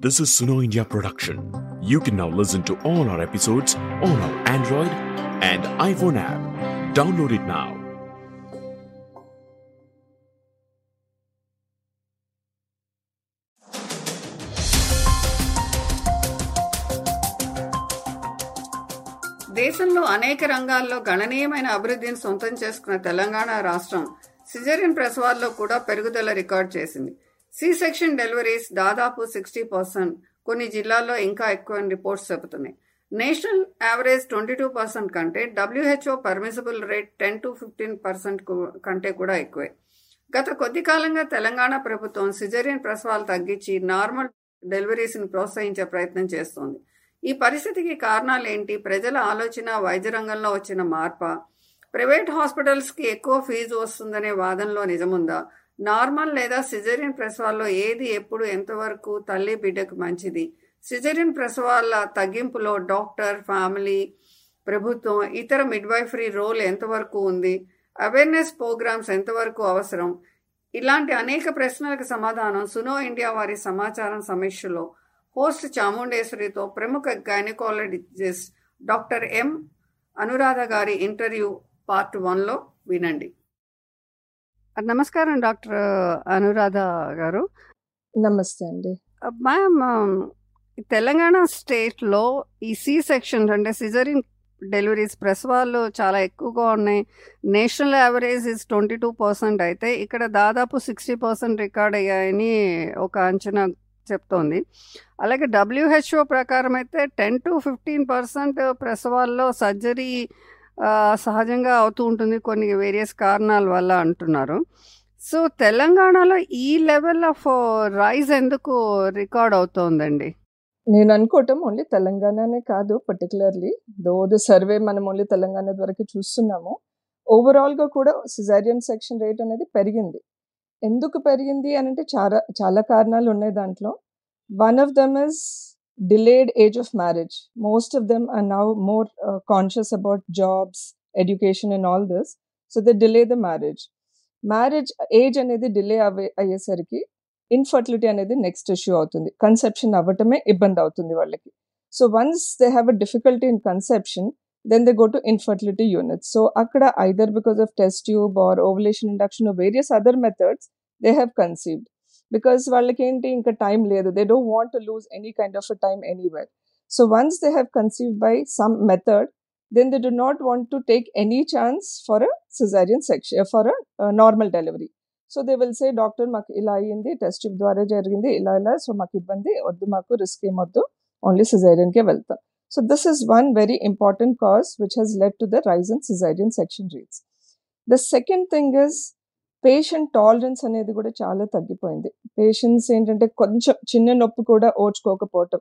This is Suno India production. You can now listen to all our episodes on our Android and iPhone app. Download it now. దేశంలో అనేక రంగాల్లో గణనీయమైన అభివృద్ధిని సొంతం చేసుకున్న తెలంగాణ రాష్ట్రం సిజరిన్ ప్రసవాల్లో కూడా పెరుగుదల రికార్డు చేసింది సి సెక్షన్ డెలివరీస్ దాదాపు సిక్స్టీ పర్సెంట్. కొన్ని జిల్లాల్లో ఇంకా ఎక్కువ రిపోర్ట్స్ చెబుతున్నాయి. National average twenty two percent కంటే WHO permissible rate ten to fifteen percent కంటే కూడా ఎక్కువే. గత కొద్ది కాలంగా తెలంగాణ ప్రభుత్వం సిజరియన్ ప్రసవాలు తగ్గించి నార్మల్ డెలివరీస్ని ప్రోత్సహించే ప్రయత్నం చేస్తోంది. ఈ పరిస్థితికి కారణాలు ఏంటి? ప్రజల ఆలోచన వైద్య రంగంలో వచ్చిన మార్ప? ప్రైవేట్ హాస్పిటల్స్కి ఎక్కువ ఫీజు వస్తుందనే వాదనలో నిజముందా? నార్మల్ లేదా సిజరియన్ ప్రసవాల్లో ఏది ఎప్పుడు ఎంతవరకు తల్లి బిడ్డకు మంచిది? సిజరియన్ ప్రసవాల తగ్గింపులో డాక్టర్ ఫ్యామిలీ ప్రభుత్వం ఇతర మిడ్వైఫరీ రోల్ ఎంతవరకు ఉంది? అవేర్నెస్ ప్రోగ్రామ్స్ ఎంతవరకు అవసరం? ఇలాంటి అనేక ప్రశ్నలకు సమాధానం సునో ఇండియా వారి సమాచారం సమీక్షలో హోస్ట్ చాముండేశ్వరితో ప్రముఖ గైనకాలజిస్ట్ డాక్టర్ ఎం. అనురాధ గారి ఇంటర్వ్యూ పార్ట్ వన్లో వినండి. నమస్కారం డాక్టర్ అనురాధ గారు. నమస్తే అండి. మ్యామ్ తెలంగాణ స్టేట్లో ఈ సి సెక్షన్ అంటే సిజరిన్ డెలివరీస్ ప్రసవాలు చాలా ఎక్కువగా ఉన్నాయి. National average is twenty two percent అయితే ఇక్కడ దాదాపు సిక్స్టీ పర్సెంట్ రికార్డ్ అయ్యాయని ఒక అంచనా చెప్తోంది. అలాగే డబ్ల్యూహెచ్ఓ ప్రకారం అయితే టెన్ టు ఫిఫ్టీన్ పర్సెంట్ ప్రసవాల్లో సర్జరీ సహజంగా అవుతూ ఉంటుంది కొన్ని వేరియస్ కారణాల వల్ల అంటున్నారు. సో తెలంగాణలో ఈ లెవెల్ ఆఫ్ రైజ్ ఎందుకు రికార్డ్ అవుతోందండి? నేను అనుకోవటం ఓన్లీ తెలంగాణనే కాదు పర్టికులర్లీ దో ద సర్వే మనం ఓన్లీ తెలంగాణ వరకు చూస్తున్నాము. ఓవరాల్గా కూడా సిజారియన్ సెక్షన్ రేట్ అనేది పెరిగింది. ఎందుకు పెరిగింది అని అంటే చాలా చాలా కారణాలు ఉన్నాయి దాంట్లో. One of them is delayed age of marriage most of them are now more conscious about jobs education and all this so they delay the marriage marriage age అనేది డిలే అవ్వే అయ్యేసరికి ఇన్ఫర్టిలిటీ అనేది నెక్స్ట్ ఇష్యూ అవుతుంది conception అవ్వటమే ఇబ్బంది అవుతుంది వాళ్ళకి so once they have a difficulty in conception then they go to infertility units so అక్కడ either because of test tube or ovulation induction various other methods they have conceived because వాళ్ళకి ఏంటి ఇంకా time లేదు. They don't want to lose any kind of time anywhere so once they have conceived by some method then they do not want to take any chance for a cesarean section for a uh, normal delivery. So they will say doctor మాకు ఇలా అయ్యింది test tube ద్వారా జరిగింది ఇలా ఇలా so మాకు ఇబ్బంది వద్దు మాకు రిస్క్ ఏమొద్దు ఓన్లీ సిజేరియన్కే వెళ్తాం. So this is one very important cause which has led to the rise in caesarean section rates the second thing is patient tolerance అనేది కూడా చాలా తగ్గిపోయింది. పేషెంట్స్ ఏంటంటే కొంచెం చిన్న నొప్పి కూడా ఓడ్చుకోకపోవటం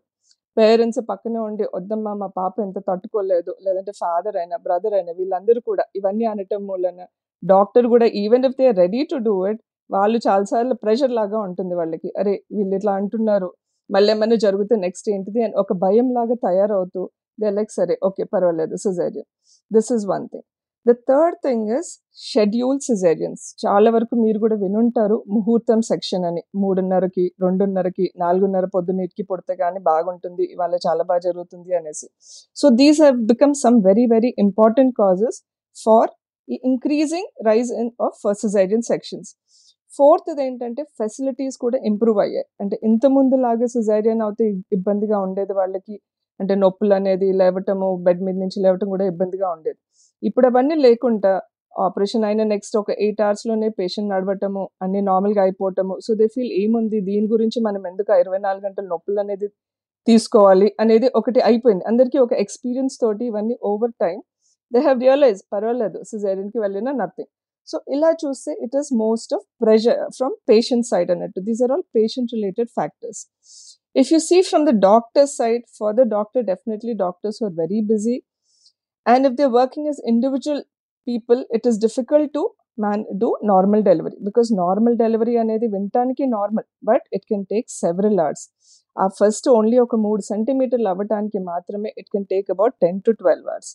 పేరెంట్స్ పక్కనే ఉండి వద్దమ్మా మా పాప ఎంత తట్టుకోలేదు. లేదంటే ఫాదర్ అయినా బ్రదర్ అయినా వీళ్ళందరూ కూడా ఇవన్నీ అనటం మూలన డాక్టర్ కూడా even if they ready to do it వాళ్ళు చాలాసార్లు ప్రెషర్ లాగా ఉంటుంది వాళ్ళకి. అరే వీళ్ళు ఇట్లా అంటున్నారు. మళ్ళీ ఏమైనా జరిగితే నెక్స్ట్ ఏంటిది? అని ఒక భయం లాగా తయారవుతూ దే లైక్ సరే ఓకే పర్వాలేదు caesarean this is one thing the third thing is schedule caesareans చాలా వరకు మీరు కూడా వినుంటారు ముహూర్తం సెక్షన్ అని. మూడున్నరకి రెండున్నరకి నాలుగున్నర పొద్దున్నీటికి పుడితే కానీ బాగుంటుంది ఇవాళ చాలా బాగా జరుగుతుంది అనేసి. So these have become some very very important causes for ఈ increasing rise in of caesarean sections fourth ఏంటంటే ఫెసిలిటీస్ కూడా ఇంప్రూవ్ అయ్యాయి. అంటే ఇంత ముందు లాగా సిజైరియన్ అవుతే ఇబ్బందిగా ఉండేది వాళ్ళకి. అంటే నొప్పులు అనేది లేవటము బెడ్ మీద నుంచి లేవటం కూడా ఇబ్బందిగా ఉండేది. ఇప్పుడు అవన్నీ లేకుండా ఆపరేషన్ అయిన నెక్స్ట్ ఒక ఎయిట్ అవర్స్లోనే పేషెంట్ నడవటము అన్ని నార్మల్గా అయిపోవటము. సో దే ఫీల్ ఏముంది? దీని గురించి మనం ఎందుకు ఇరవై నాలుగు గంటల నొప్పులు అనేది తీసుకోవాలి అనేది ఒకటి అయిపోయింది. అందరికీ ఒక ఎక్స్పీరియన్స్ తోటి ఇవన్నీ over time they have realise పర్వాలేదు సిజేరియన్కి వెళ్ళినా నథింగ్. సో ఇలా చూస్తే it is most of pressure from patient side అన్నట్టు. These are all patient related factors. If you see from the doctor side for the doctor definitely doctors are very busy. And if they're working as individual people it is difficult to man do normal delivery. Because normal delivery అనేది వినటానికి normal but it can take several hours ఆ first only ఒక మూడు సెంటీమీటర్లు అవ్వటానికి మాత్రమే it can take about ten to twelve hours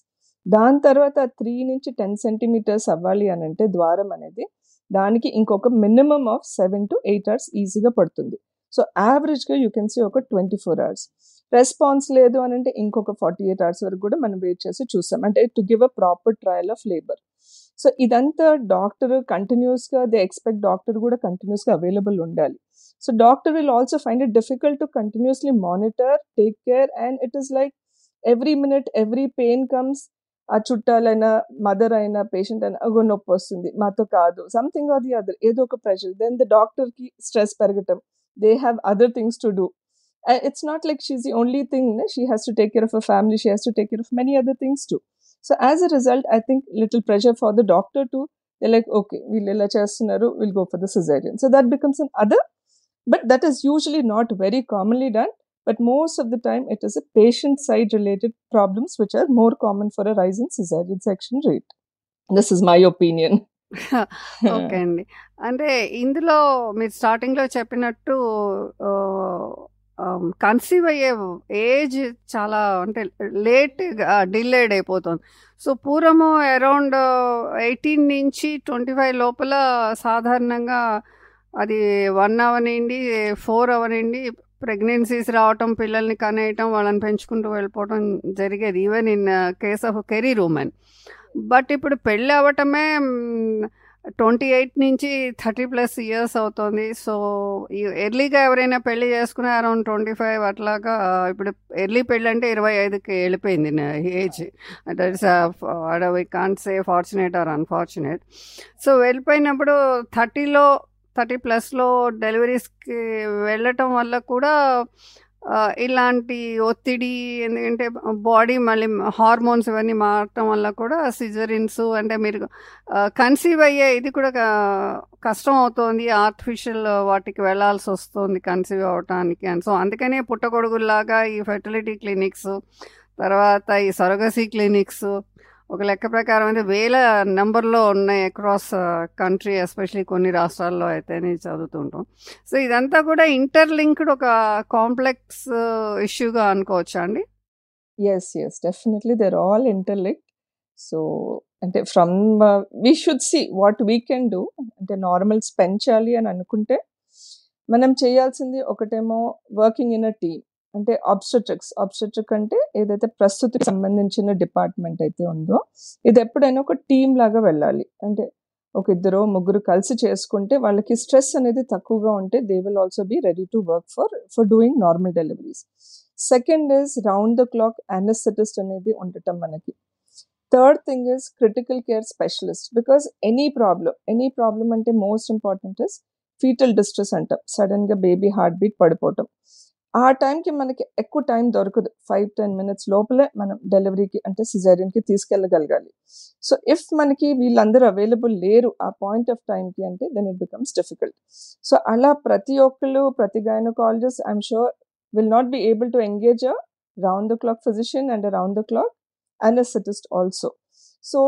దాని తర్వాత త్రీ నుంచి టెన్ సెంటీమీటర్స్ అవ్వాలి అని అంటే ద్వారం అనేది దానికి ఇంకొక minimum of seven to eight hours ఈజీగా పడుతుంది. సో యావరేజ్గా యూ కెన్ సీ ఒక ట్వంటీ ఫోర్ అవర్స్ రెస్పాన్స్ లేదు అని అంటే ఇంకొక ఫార్టీ ఎయిట్ అవర్స్ వరకు కూడా మనం వెయిట్ చేసి చూసాం అంటే to give a proper trial of labour so ఇదంతా డాక్టర్ కంటిన్యూస్గా దే ఎక్స్పెక్ట్ డాక్టర్ కూడా కంటిన్యూస్గా అవైలబుల్ ఉండాలి. So doctor will also find it difficult to continuously monitor take care and it is like every minute every pain comes ఆ చుట్టాలైనా mother అయినా patient అయినా అగో నొప్పి వస్తుంది మాతో కాదు సంథింగ్ ఆర్ ది అదర్ ఏదో ఒక ప్రెషర్ దెన్ ద డాక్టర్కి స్ట్రెస్ పెరగటం. They have other things to do it's not like she's the only thing she has to take care of her family she has to take care of many other things too so as a result i think little pressure for the doctor too they're like okay we'll we'll go for the cesarean so that becomes an other but that is usually not very commonly done but most of the time it is a patient side related problems which are more common for a rise in cesarean section rate this is my opinion okay అండి అంటే ఇందులో మీరు స్టార్టింగ్లో చెప్పినట్టు conceive అయ్యే age చాలా అంటే late delayed అయిపోతుంది. సో పూర్వము అరౌండ్ ఎయిటీన్ నుంచి ట్వంటీ ఫైవ్ లోపల సాధారణంగా అది వన్ అవనండి ఫోర్ అవనండి ప్రెగ్నెన్సీస్ రావటం పిల్లల్ని కనేయటం వాళ్ళని పెంచుకుంటూ వెళ్ళిపోవటం జరిగేది even in case of career women. But ఇప్పుడు పెళ్ళి అవ్వటమే ట్వంటీ ఎయిట్ నుంచి థర్టీ ప్లస్ ఇయర్స్ అవుతుంది. సో ఎర్లీగా ఎవరైనా పెళ్ళి చేసుకునే అరౌండ్ ట్వంటీ ఫైవ్ అట్లాగా ఇప్పుడు ఎర్లీ పెళ్ళి అంటే ఇరవై ఐదుకి వెళ్ళిపోయింది age. That is we can't say fortunate or unfortunate so వెళ్ళిపోయినప్పుడు థర్టీలో థర్టీ ప్లస్లో డెలివరీస్కి వెళ్ళటం వల్ల కూడా ఇలాంటి ఒత్తిడి ఎందుకంటే బాడీ మళ్ళీ హార్మోన్స్ ఇవన్నీ మారటం వల్ల కూడా సిజరిన్స్ అంటే మీరు కన్సీవ్ అయ్యే ఇది కూడా కష్టం అవుతుంది. ఆర్టిఫిషియల్ వాటికి వెళ్ళాల్సి వస్తుంది కన్సీవ్ అవటానికి అని. సో అందుకనే పుట్టగొడుగుల్లాగా ఈ ఫెర్టిలిటీ క్లినిక్స్ తర్వాత ఈ సొరగసీ క్లినిక్స్ ఒక లెక్క ప్రకారం అయితే వేల నెంబర్లో ఉన్నాయి అక్రాస్ కంట్రీ ఎస్పెషలీ కొన్ని రాష్ట్రాల్లో అయితే చదువుతుంటాం సో ఇదంతా కూడా ఇంటర్లింక్డ్ ఒక కాంప్లెక్స్ ఇష్యూగా uh, అనుకోవచ్చా అండి? Yes yes definitely there all interlink so అంటే from we should see what we can do అంటే నార్మల్స్ పెంచాలి అని అనుకుంటే మనం చేయాల్సింది ఒకటేమో వర్కింగ్ ఇన్ అ టీమ్ అంటే ఆబ్స్టెట్రిక్స్ ఆబ్స్టెట్రిక్ అంటే ఏదైతే ప్రస్తుతికి సంబంధించిన డిపార్ట్మెంట్ అయితే ఉందో ఇది ఎప్పుడైనా ఒక టీమ్ లాగా వెళ్ళాలి. అంటే ఒక ఇద్దరు ముగ్గురు కలిసి చేసుకుంటే వాళ్ళకి స్ట్రెస్ అనేది తక్కువగా ఉంటే they will also be ready to work for for doing normal deliveries second is round the clock anaesthetist అనేది ఉండటం మనకి. Third thing is critical care specialist because any problem any problem అంటే most important is fetal distress అంటాం. సడన్గా baby heart beat పడిపోవటం. ఆ టైంకి మనకి ఎక్కువ టైం దొరకదు. ఫైవ్ టెన్ మినిట్స్ లోపలే మనం డెలివరీకి అంటే సిజేరియన్కి తీసుకెళ్ళగలగాలి. సో ఇఫ్ మనకి వీళ్ళందరూ అవైలబుల్ లేరు ఆ పాయింట్ ఆఫ్ టైంకి అంటే then it becomes difficult. So అలా ప్రతి ఒక్కళ్ళు ప్రతి gynaecologist I'm sure will not be able to engage a round the clock physician and round the clock anaesthetist also. So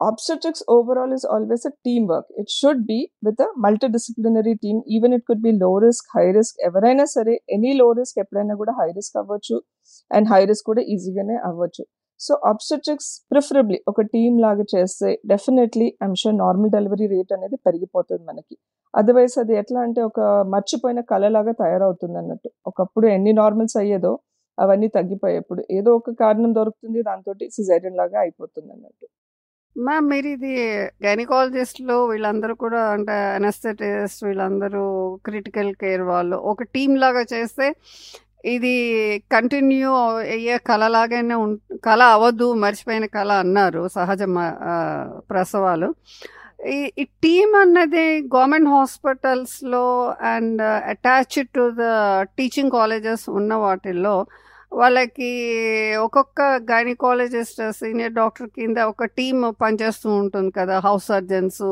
obstetrics overall is always a teamwork. It should be with a multidisciplinary team. Even it could be low risk, high risk. ఎవరైనా సరే any low risk ఎప్పుడైనా కూడా high risk అవ్వచ్చు and high risk కూడా ఈజీగానే అవ్వచ్చు so obstetrics preferably ఒక team లాగా చేస్తే definitely I'm sure normal delivery rate అనేది పెరిగిపోతుంది మనకి అదర్వైజ్ అది ఎట్లా అంటే ఒక మర్చిపోయిన కళలాగా తయారవుతుంది అన్నట్టు ఒకప్పుడు ఎన్ని నార్మల్స్ అయ్యేదో అవన్నీ తగ్గిపోయేప్పుడు ఏదో ఒక కారణం దొరుకుతుంది దాంతో సిజైరియన్ లాగా అయిపోతుంది అన్నట్టు మ్యామ్ మీరు ఇది గైనకాలజిస్టులు వీళ్ళందరూ కూడా అంటే అనస్థెటిస్ట్ వీళ్ళందరూ క్రిటికల్ కేర్ వాళ్ళు ఒక టీం లాగా చేస్తే ఇది కంటిన్యూ అయ్యే కళలాగానే ఉం కళ అవ్వద్దు మర్చిపోయిన కళ అన్నారు సహజ ప్రసవాలు. ఈ ఈ టీమ్ అన్నది గవర్నమెంట్ హాస్పిటల్స్లో and attached to the teaching colleges ఉన్న వాటిల్లో వాళ్ళకి ఒక్కొక్క గైనకాలజిస్ట్ సీనియర్ డాక్టర్ కింద ఒక టీమ్ పనిచేస్తూ ఉంటుంది కదా house surgeons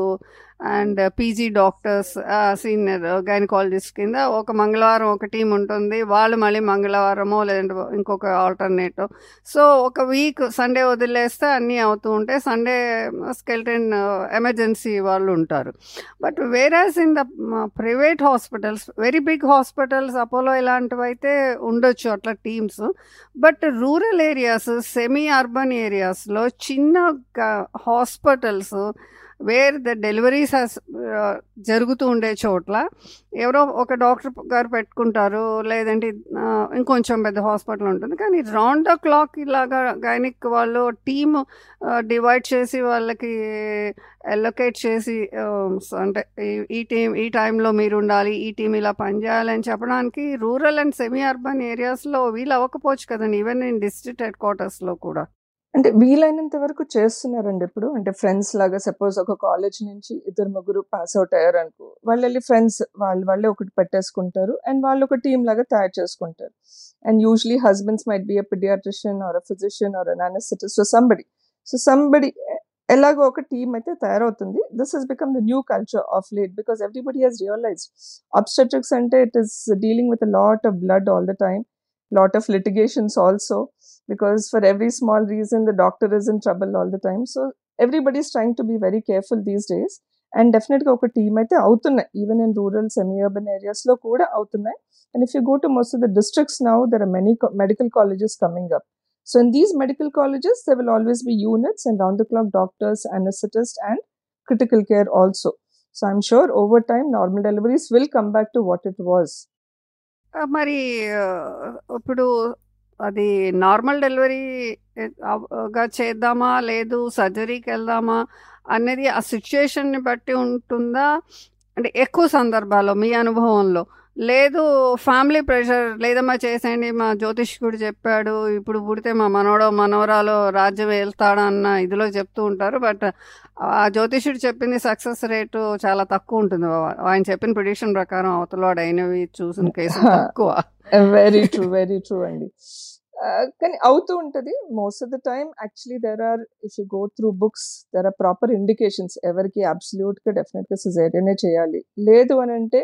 and PG doctors senior gynaecologist కింద ఒక మంగళవారం ఒక టీం ఉంటుంది. వాళ్ళు మళ్ళీ మంగళవారమో లేదంటే ఇంకొక ఆల్టర్నేటివ్ సో ఒక వీక్ సండే వదిలేస్తే అన్నీ అవుతూ ఉంటాయి సండే స్కెల్టన్ ఎమర్జెన్సీ వాళ్ళు ఉంటారు. But whereas in the private hospitals very big hospitals Apollo ఇలాంటివి అయితే ఉండొచ్చు అట్లా teams. But rural areas semi urban ఏరియాస్లో చిన్న హాస్పిటల్స్ వేర్ ద డెలివరీస్ జరుగుతూ ఉండే చోట్ల ఎవరో ఒక డాక్టర్ గారు పెట్టుకుంటారు లేదంటే ఇంకొంచెం పెద్ద హాస్పిటల్ ఉంటుంది. కానీ రౌండ్ ద క్లాక్ ఇలాగా గైనిక్ వాళ్ళు టీమ్ డివైడ్ చేసి వాళ్ళకి ఎలొకేట్ చేసి అంటే ఈ- ఈ టీం ఈ టైంలో మీరు ఉండాలి ఈ టీం ఇలా పనిచేయాలని చెప్పడానికి రూరల్ అండ్ సెమీ అర్బన్ ఏరియాస్లో వీళ్ళు అవ్వకపోవచ్చు కదండి. ఈవెన్ ఇన్ డిస్ట్రిక్ట్ హెడ్ క్వార్టర్స్లో కూడా. అంటే వీలైనంత వరకు చేస్తున్నారండి ఇప్పుడు. అంటే ఫ్రెండ్స్ లాగా సపోజ్ ఒక కాలేజ్ నుంచి ఇద్దరు ముగ్గురు పాస్ అవుట్ అయ్యారు అనుకో వాళ్ళు వెళ్ళి ఫ్రెండ్స్ వాళ్ళు వాళ్ళే ఒకటి పెట్టేసుకుంటారు అండ్ వాళ్ళు ఒక టీమ్ లాగా తయారు చేసుకుంటారు. And usually husbands might be a paediatrician or a physician or an so somebody so somebody ఎలాగో ఒక టీమ్ అయితే తయారవుతుంది. This has become the new culture of late because everybody has realise obstetrics అంటే it is dealing with lot of blood all the time lot of litigations also because for every small reason the doctor is in trouble all the time so everybody is trying to be very careful these days and డెఫినెట్గా ఒక team అయితే అవుతున్నాయి even in rural semi urban ఏరియాస్లో కూడా అవుతున్నాయి and if you go to most of the districts now there are many medical colleges coming up so in these medical colleges they will always be units and round the clock doctors anaesthetist and critical care also. So I'm sure over time normal deliveries will come back to what it was. ఆ, మరి ఆ, ఇప్పుడు అది normal delivery గా చేద్దామా లేదు సర్జరీకి వెళ్దామా అనేది ఆ సిచ్యుయేషన్ని బట్టి ఉంటుందా? అంటే ఎక్కువ సందర్భాల్లో మీ అనుభవంలో. లేదు ఫ్యామిలీ ప్రెషర్ లేదమ్మా చేసేయండి మా జ్యోతిష్కుడు చెప్పాడు ఇప్పుడు పుడితే మా మనవడో మనవరాలో రాజ్యం వెళ్తాడన్న ఇదిలో చెప్తూ ఉంటారు బట్ ఆ జ్యోతిష్యుడు చెప్పింది సక్సెస్ రేటు చాలా తక్కువ ఉంటుంది. ఆయన చెప్పిన ప్రిడిక్షన్ ప్రకారం అవతలవాడు అయినవి చూసిన కేసులు తక్కువ. వెరీ ట్రూ వెరీ ట్రూ అండి. కానీ అవుతూ ఉంటుంది. Most of the time actually there are if you go through books there are proper indications ఎవరికి అబ్సల్యూట్గా డెఫినెట్గా సిజేరియనే చేయాలి. లేదు అని అంటే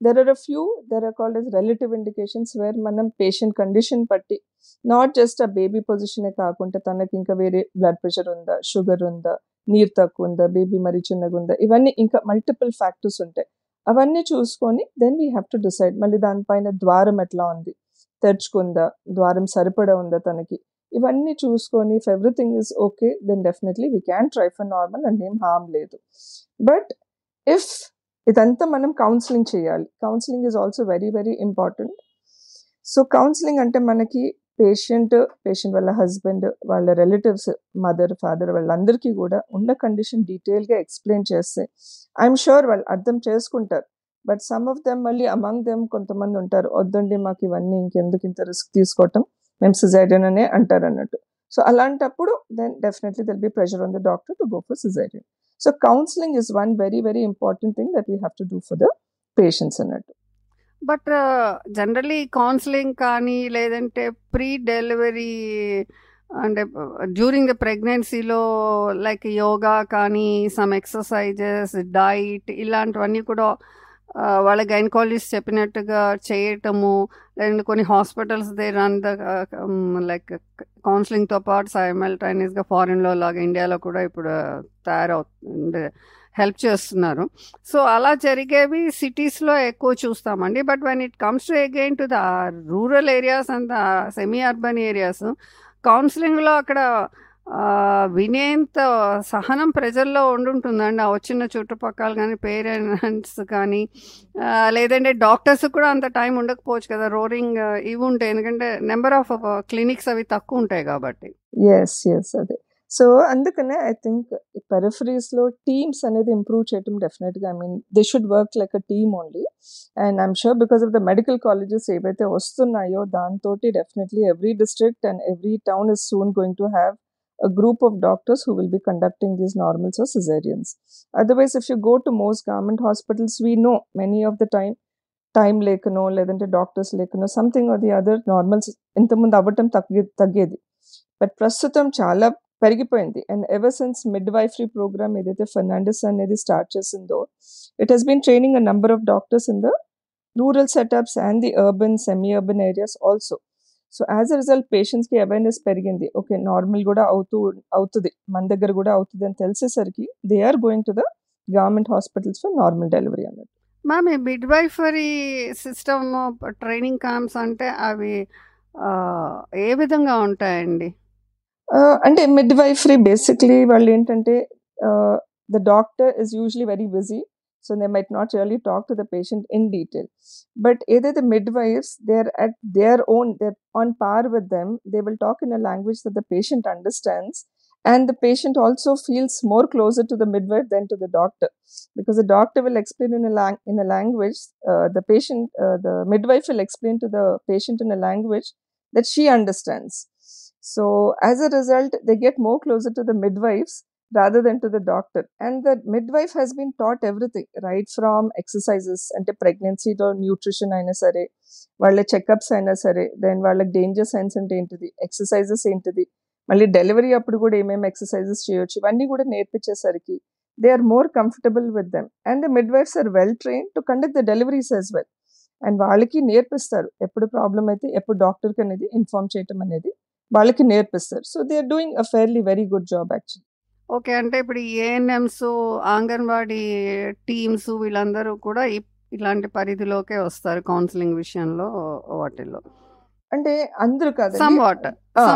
there are a few there are called as relative indications where మనం పేషెంట్ కండిషన్ బట్టి నాట్ జస్ట్ ఆ బేబీ పొజిషనే కాకుండా తనకి ఇంకా వేరే బ్లడ్ ప్రెషర్ ఉందా షుగర్ ఉందా నీరు తక్కువ ఉందా బేబీ మరి చిన్నగా ఉందా ఇవన్నీ ఇంకా మల్టిపుల్ ఫ్యాక్టర్స్ ఉంటాయి. అవన్నీ చూసుకొని then we have to decide మళ్ళీ దానిపైన ద్వారం ఎట్లా ఉంది? తెరుచుకుందా? ద్వారం సరిపడా ఉందా తనకి? ఇవన్నీ చూసుకొని if everything is okay then definitely we can try for normal and ఏం హామ్ లేదు. బట్ ఇఫ్ ఇదంతా మనం కౌన్సిలింగ్ చేయాలి. Counselling is also very very important so counselling అంటే మనకి పేషెంట్ పేషెంట్ వాళ్ళ హస్బెండ్ వాళ్ళ రిలేటివ్స్ మదర్ ఫాదర్ వాళ్ళందరికీ కూడా ఉన్న కండిషన్ డీటెయిల్గా ఎక్స్ప్లెయిన్ చేస్తే ఐఎమ్ షూర్ వాళ్ళు అర్థం చేసుకుంటారు. బట్ సమ్ ఆఫ్ దెమ్ మళ్ళీ అమంగ్ దెమ్ కొంతమంది ఉంటారు వద్దండి మాకు ఇవన్నీ ఇంకెందుకు ఇంత రిస్క్ తీసుకోవటం? మేము సిజైరియన్ అనే అంటారు అన్నట్టు. సో అలాంటప్పుడు then definitely they'll be pressure on the doctor to go for caesarean. So counselling is one very very important thing that we have to do for the patients అన్నట్టు. బట్ జనరలీ కౌన్సిలింగ్ కానీ లేదంటే pre delivery అంటే during the ప్రెగ్నెన్సీలో like yoga కానీ some exercises diet ఇలాంటివన్నీ కూడా వాళ్ళ gynaecologist చెప్పినట్టుగా చేయటము లేదంటే కొన్ని hospitals they run the like కౌన్సిలింగ్తో పాటు సైమల్టైనియస్గా ఫారిన్లో లాగా ఇండియాలో కూడా ఇప్పుడు తయారవుతుంది హెల్ప్ చేస్తున్నారు. సో అలా జరిగేవి సిటీస్లో ఎక్కువ చూస్తామండి. But when it comes to again to the rural areas and the semi urban areas కౌన్సిలింగ్లో అక్కడ వినేంత సహనం ప్రజల్లో ఉండుంటుందండి. ఆ వచ్చిన చుట్టుపక్కల కానీ పేరెంట్స్ కానీ లేదంటే డాక్టర్స్ కూడా అంత టైం ఉండకపోవచ్చు కదా. రోరింగ్ ఇవి ఉంటాయి. ఎందుకంటే నెంబర్ ఆఫ్ క్లినిక్స్ అవి తక్కువ ఉంటాయి కాబట్టి. ఎస్ ఎస్ అదే. సో అందుకనే ఐ థింక్ పెరిఫరీస్లో టీమ్స్ అనేది ఇంప్రూవ్ చేయటం డెఫినెట్గా I mean they should work like a team only and I'm sure because of the medical colleges ఏవైతే వస్తున్నాయో దాంతో definitely every district and every town is soon going to have a group of doctors who will be conducting these normals or cesareans. Otherwise, if you go to most government hospitals, we know many of the time time లేకనో లేదంటే doctors లేకనో something or the other normals ఇంతకుముందు అవ్వటం తగ్గే తగ్గేది but ప్రస్తుతం చాలా పెరిగిపోయింది and ever since midwifery programme ఏదైతే ఫెర్నాండస్ అనేది స్టార్ట్ చేసిందో it has been training a number of doctors in the rural setups and the urban semi urban areas also so as a result పేషెంట్స్కి అవేర్నెస్ పెరిగింది. Okay normal కూడా అవుతూ అవుతుంది. మన దగ్గర కూడా అవుతుంది అని తెలిసేసరికి they are going to the government hospitals for normal delivery అన్నట్టు. మ్యామ్ ఈ మిడ్వైఫరీ సిస్టమ్ ట్రైనింగ్ క్యాంప్స్ అంటే అవి ఏ విధంగా ఉంటాయండి? అంటే మిడ్ వైఫరీ బేసిక్లీ వాళ్ళు ఏంటంటే the doctor is usually very busy. So they might not really talk to the patient in detail. But either the midwives they're at their own they're on par with them they will talk in a language that the patient understands and the patient also feels more closer to the midwife than to the doctor. Because the doctor will explain in a lang- in a language uh, the patient uh, the midwife will explain to the patient in a language that she understands. So as a result they get more closer to the midwives rather than to the doctor. And the midwife has been taught everything right from exercises అంటే ప్రెగ్నెన్సీలో nutrition అయినా సరే వాళ్ళ checkups అయినా సరే then వాళ్ళకి danger science అంటే ఏంటిది ఎక్సర్సైజెస్ ఏంటిది మళ్ళీ డెలివరీ అప్పుడు కూడా ఏమేమి ఎక్సర్సైజెస్ చేయొచ్చు ఇవన్నీ కూడా నేర్పించేసరికి they are more comfortable with them and the midwives are well train to conduct the deliveries as well and వాళ్ళకి నేర్పిస్తారు ఎప్పుడు ప్రాబ్లం అయితే ఎప్పుడు డాక్టర్కి అనేది ఇన్ఫార్మ్ చేయటం అనేది వాళ్ళకి నేర్పిస్తారు so they are doing a fairly very good job actually okay. అంటే ఇప్పుడు ఏఎన్ఎంస్ అంగన్వాడీ టీమ్స్ వీళ్ళందరూ కూడా ఇలాంటి పరిధిలోకే వస్తారు కౌన్సిలింగ్ విషయంలో వాటిల్లో. అంటే అందరూ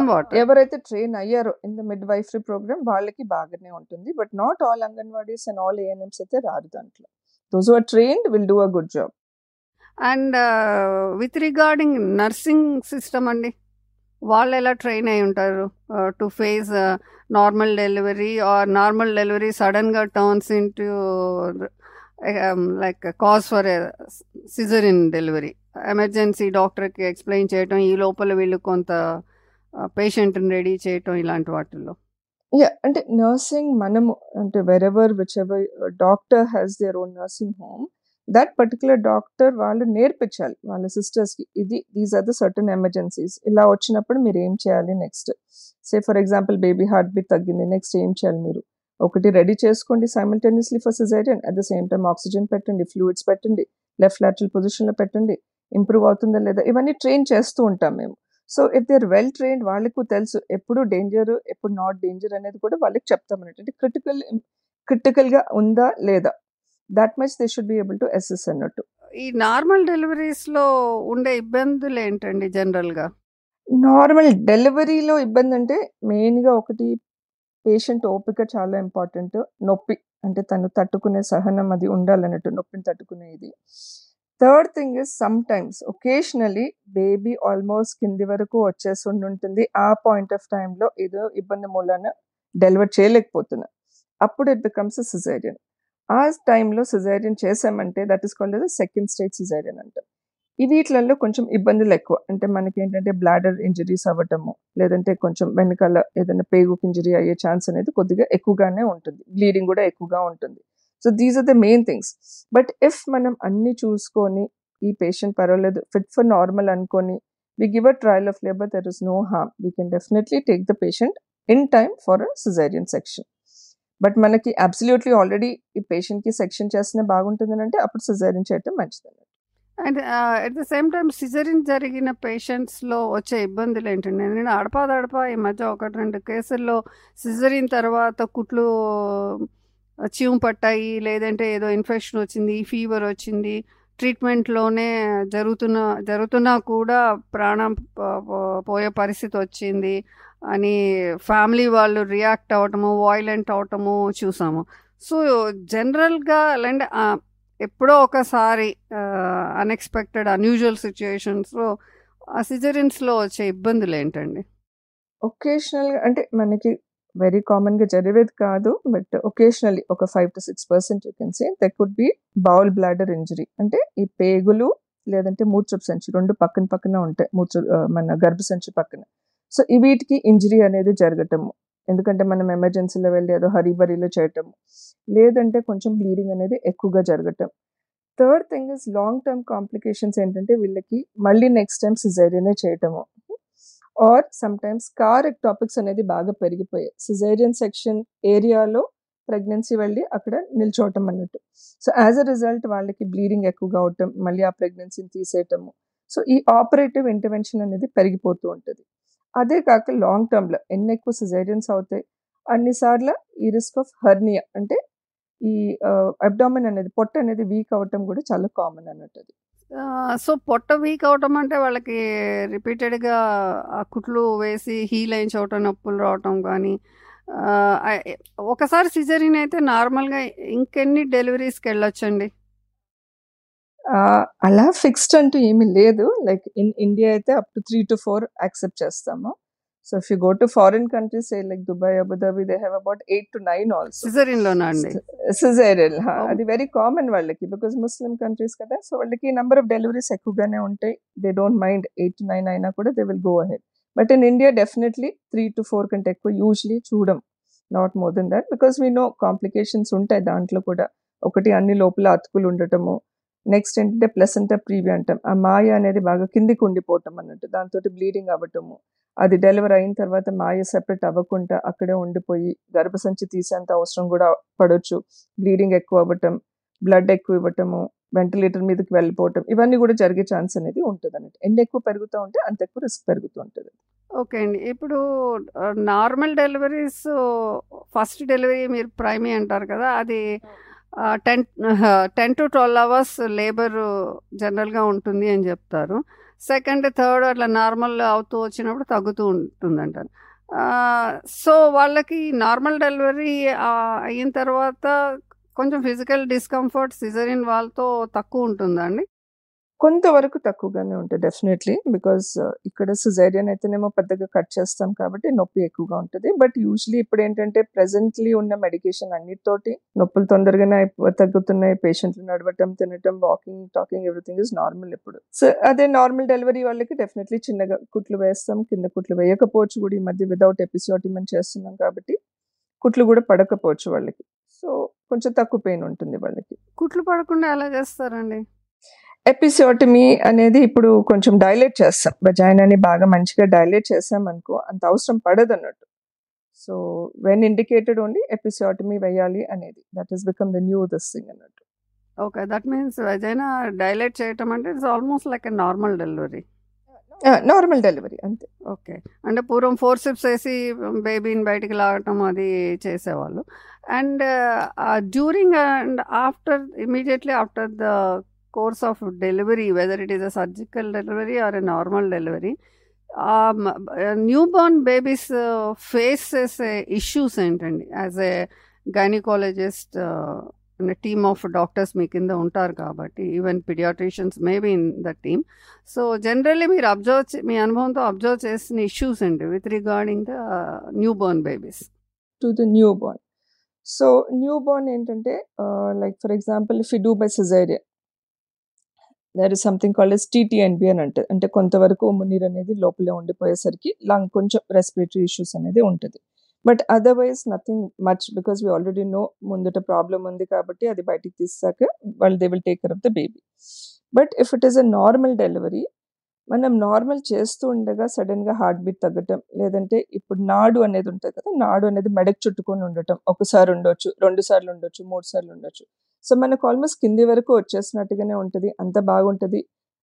వాట్ ఎవరైతే ట్రైన్ అయ్యారో in the midwifery program వాళ్ళకి బాగానే ఉంటుంది. But not all anganwadis and all ANMs అయితే రారు దాంట్లో. Those are trained will do a good job and with regarding nursing system అండి వాళ్ళు ఎలా ట్రైన్ అయి ఉంటారు? To face normal delivery or normal delivery సడన్గా turns in to like cause for caesar in delivery emergency డాక్టర్కి explain చేయటం ఈ లోపల వీళ్ళు కొంత పేషెంట్ని రెడీ చేయటం ఇలాంటి వాటిల్లో. యా అంటే నర్సింగ్ మనము అంటే wherever which ever doctor has their own nursing home that particular doctor వాళ్ళు నేర్పించాలి వాళ్ళ సిస్టర్స్కి ఇది these are the certain emergencies ఇలా వచ్చినప్పుడు మీరు ఏం చేయాలి next say for example baby heart beat తగ్గింది నెక్స్ట్ ఏం చేయాలి మీరు? ఒకటి రెడీ చేసుకోండి simultaneously for caesarean at the same time oxygen పెట్టండి ఫ్లూయిడ్స్ పెట్టండి లెఫ్ట్ లాటరల్ పొజిషన్లో పెట్టండి. ఇంప్రూవ్ అవుతుందా లేదా? ఇవన్నీ ట్రైన్ చేస్తూ ఉంటాం మేము. So if they are well trained వాళ్ళకు తెలుసు ఎప్పుడు డేంజర్ ఎప్పుడు నాట్ డేంజర్ అనేది కూడా వాళ్ళకి చెప్తామన్నట్టు అంటే క్రిటికల్ క్రిటికల్గా ఉందా లేదా? That much they should be able to assess అన్నట్టు ఈ నార్మల్ డెలివరీస్లో ఉండే ఇబ్బందులు ఏంటండి జనరల్గా నార్మల్ డెలివరీలో ఇబ్బంది అంటే మెయిన్గా ఒకటి పేషెంట్ ఓపిక చాలా ఇంపార్టెంట్ నొప్పి అంటే తను తట్టుకునే సహనం అది ఉండాలన్నట్టు నొప్పిని తట్టుకునేది. Third thing is sometimes occasionally baby almost కింది వరకు వచ్చేసి ఉంటుంది ఆ పాయింట్ ఆఫ్ టైంలో ఏదో ఇబ్బంది మూలాన డెలివర్ చేయలేకపోతున్నా. అప్పుడు ఇట్ బికమ్స్ సిజేరియన్ ఆ టైంలో సిజేరియన్ చేసామంటే that is called second stage caesarean అంటాం. ఈ వీటిలలో కొంచెం ఇబ్బందులు ఎక్కువ. అంటే మనకి ఏంటంటే బ్లాడర్ ఇంజరీస్ అవ్వటము లేదంటే కొంచెం వెనకాల ఏదైనా పేగుకి ఇంజరీ అయ్యే ఛాన్స్ అనేది కొద్దిగా ఎక్కువగానే ఉంటుంది. బ్లీడింగ్ కూడా ఎక్కువగా ఉంటుంది. So these are the main things but if మనం అన్ని చూసుకొని ఈ పేషెంట్ పర్వాలేదు ఫిట్ ఫర్ నార్మల్ అనుకొని we give a trial of labour there is no harm we can definitely take the patient in time for a caesarean section but మనకి absolutely already ఈ పేషెంట్కి section చేస్తేనే బాగుంటుందని అంటే అప్పుడు సిజేరియన్ చేయటం మంచిది and at the same time caesarean జరిగిన పేషెంట్స్లో వచ్చే ఇబ్బందులు ఏంటండి? నేను అడపాదడపా ఈ మధ్య ఒకటి రెండు కేసుల్లో సిజరిన్ తర్వాత కుట్లు చీము పట్టాయి లేదంటే ఏదో ఇన్ఫెక్షన్ వచ్చింది ఫీవర్ వచ్చింది ట్రీట్మెంట్లోనే జరుగుతున్న జరుగుతున్నా కూడా ప్రాణం పోయే పరిస్థితి వచ్చింది అని ఫ్యామిలీ వాళ్ళు రియాక్ట్ అవటము వాయిలెంట్ అవటము చూసాము. సో జనరల్గా అంటే ఎప్పుడో ఒకసారి అన్ఎక్స్పెక్టెడ్ అన్యూజువల్ సిచ్యుయేషన్స్లో ఆ వచ్చే ఇబ్బందులు ఏంటండి? ఒకేషనల్గా అంటే మనకి వెరీ కామన్గా జరిగేది కాదు బట్ ఒకేషనల్లీ ఒక five to six percent you can say that could be bowel bladder injury అంటే ఈ పేగులు లేదంటే మూత్రపు సంచి రెండు పక్కన పక్కన ఉంటాయి మూత్ర మన మన గర్భసంచి పక్కన. సో ఈ వీటికి ఇంజరీ అనేది జరగటము. ఎందుకంటే మనం ఎమర్జెన్సీలో వెళ్ళి ఏదో హరీబరీలో చేయటము. లేదంటే కొంచెం బ్లీడింగ్ అనేది ఎక్కువగా జరగటం. Third thing is long term complications ఏంటంటే వీళ్ళకి మళ్ళీ నెక్స్ట్ టైం సిజేరియనే చేయటము. Or sometimes scar ectopics అనేది బాగా పెరిగిపోయాయి. సిజేరియన్ సెక్షన్ ఏరియాలో ప్రెగ్నెన్సీ వెళ్ళి అక్కడ నిల్చోవటం అన్నట్టు. సో యాజ్ అ రిజల్ట్ వాళ్ళకి బ్లీడింగ్ ఎక్కువగా అవటం మళ్ళీ ఆ ప్రెగ్నెన్సీని తీసేయటము. సో ఈ ఆపరేటివ్ ఇంటర్వెన్షన్ అనేది పెరిగిపోతూ ఉంటుంది. అదే కాక లాంగ్ టర్మ్లో ఎన్ని ఎక్కువ సిజేరియన్స్ అవుతాయి? అన్నిసార్లు ఈ రిస్క్ ఆఫ్ హర్నియా అంటే ఈ uh, అబ్డామిన్ అనేది పొట్ట అనేది వీక్ అవ్వటం కూడా చాలా కామన్ అన్నట్టు అది. సో పొట్ట వీక్ అవటం అంటే వాళ్ళకి రిపీటెడ్గా ఆ కుట్లు వేసి హీల్ అయించవటం నొప్పులు రావటం కానీ ఒకసారి సిజరీన్ అయితే నార్మల్గా ఇంకెన్ని డెలివరీస్కి వెళ్ళొచ్చండి? అలా ఫిక్స్డ్ అంటూ ఏమీ లేదు. లైక్ ఇన్ ఇండియా అయితే up to three to four accept చేస్తాము. So if you go to foreign countries like Dubai Abu Dhabi they have about eight to nine also అండి? సిజేరియల్. అది వెరీ కామన్ వాళ్ళకి because Muslim countries కదా. So వాళ్ళకి number of deliveries ఎక్కువగానే ఉంటాయి. They don't mind eight to nine అయినా కూడా they will go ahead but in India definitely three to four కంటే ఎక్కువ యూజువలీ చూడం. Not more than that because we know complications ఉంటాయి దాంట్లో కూడా. ఒకటి అన్ని లోపల అతుకులు ఉండటము నెక్స్ట్ ఏంటంటే ప్లసెంటా ప్రీవి అంటాం. ఆ మాయ అనేది బాగా కిందికి ఉండిపోవటం అన్నట్టు. దాంతో బ్లీడింగ్ అవ్వటము. అది డెలివరీ అయిన తర్వాత మాయ సెపరేట్ అవ్వకుండా అక్కడే ఉండిపోయి గర్భసంచి తీసేంత అవసరం కూడా పడవచ్చు బ్లీడింగ్ ఎక్కువ అవ్వటం బ్లడ్ ఎక్కువ ఇవ్వటము వెంటిలేటర్ మీదకి వెళ్ళిపోవటం ఇవన్నీ కూడా జరిగే ఛాన్స్ అనేది ఉంటుంది అన్నట్టు. ఎన్ని ఎక్కువ పెరుగుతూ ఉంటే అంత ఎక్కువ రిస్క్ పెరుగుతూ ఉంటుంది. ఓకే అండి. ఇప్పుడు నార్మల్ డెలివరీస్ ఫస్ట్ డెలివరీ మీరు ప్రైమీ అంటారు కదా అది ten ten to twelve hours labour జనరల్గా ఉంటుంది అని చెప్తారు. సెకండ్ థర్డ్ అట్లా నార్మల్ అవుతూ వచ్చినప్పుడు తగ్గుతూ ఉంటుందంటారు సో వాళ్ళకి నార్మల్ డెలివరీ అయిన తర్వాత కొంచెం ఫిజికల్ డిస్కంఫర్ట్ సిజరిన్ వాళ్ళతో తక్కువ ఉంటుందండి కొంతవరకు తక్కువగానే ఉంటుంది డెఫినెట్లీ బికాస్ ఇక్కడ సిజేరియన్ అయితేనేమో పెద్దగా కట్ చేస్తాం కాబట్టి నొప్పి ఎక్కువగా ఉంటుంది. బట్ యూజువలీ ఇప్పుడు ఏంటంటే ప్రెసెంట్లీ ఉన్న మెడికేషన్ అన్నిటితోటి నొప్పులు తొందరగానే తగ్గుతున్నాయి. పేషెంట్లు నడవటం తినటం walking talking everything is normal ఇప్పుడు. సో అదే నార్మల్ డెలివరీ వాళ్ళకి డెఫినెట్లీ చిన్నగా కుట్లు వేస్తాం. కింద కుట్లు వేయకపోవచ్చు కూడా. ఈ మధ్య విదౌట్ ఎపిసియోటిమన్ చేస్తున్నాం కాబట్టి కుట్లు కూడా పడకపోవచ్చు వాళ్ళకి. సో కొంచెం తక్కువ పెయిన్ ఉంటుంది వాళ్ళకి. కుట్లు పడకుండా ఎలా చేస్తారండి? ఎపిసియోటమీ అనేది ఇప్పుడు కొంచెం డైలేట్ చేస్తాం. వజైనాని బాగా మంచిగా డైలేట్ చేసాం అనుకో అంత అవసరం పడదు అన్నట్టు so when indicated only episiotomy వేయాలి అనేది. That is become the new this thing అన్నట్టు. Okay that means vagina dilate చేయటం అంటే it's almost like a normal delivery normal delivery అంతే. ఓకే అంటే పూర్వం ఫోర్ సిప్స్ వేసి బేబీని బయటికి లాగటం అది చేసేవాళ్ళు. And during and after immediately after the course of delivery whether it is a surgical delivery or a normal delivery newborn babies face చేసే ఇష్యూస్ ఏంటండి? As a gynaecologist team of doctors మీ కింద ఉంటారు కాబట్టి even paediatricians maybe in the team so generally మీరు observe మీ అనుభవంతో observe చేసిన issues అండి with regarding the newborn babies to the newborn so newborn ఏంటంటే like for example if you do by caesarean there is something called as TTNB అని అంటే అంటే కొంతవరకు ఉమ్మునీరు అనేది లోపలే ఉండిపోయేసరికి లంగ్ కొంచెం రెస్పిరేటరీ ఇష్యూస్ అనేది ఉంటుంది. But otherwise nothing much because we already know ముందట ప్రాబ్లం ఉంది కాబట్టి అది బయటికి తీసాక వాళ్ళు they will take care of the baby but if it is a normal delivery మనం నార్మల్ చేస్తూ ఉండగా సడన్గా హార్ట్ బీట్ తగ్గటం లేదంటే ఇప్పుడు నాడు అనేది ఉంటుంది కదా నాడు అనేది మెడకు చుట్టుకొని ఉండటం. ఒకసారి ఉండొచ్చు రెండు సార్లు ఉండొచ్చు మూడు సార్లు ఉండొచ్చు. సో మనకు ఆల్మోస్ట్ కింది వరకు వచ్చేసినట్టుగానే ఉంటుంది. అంత బాగుంటుంది.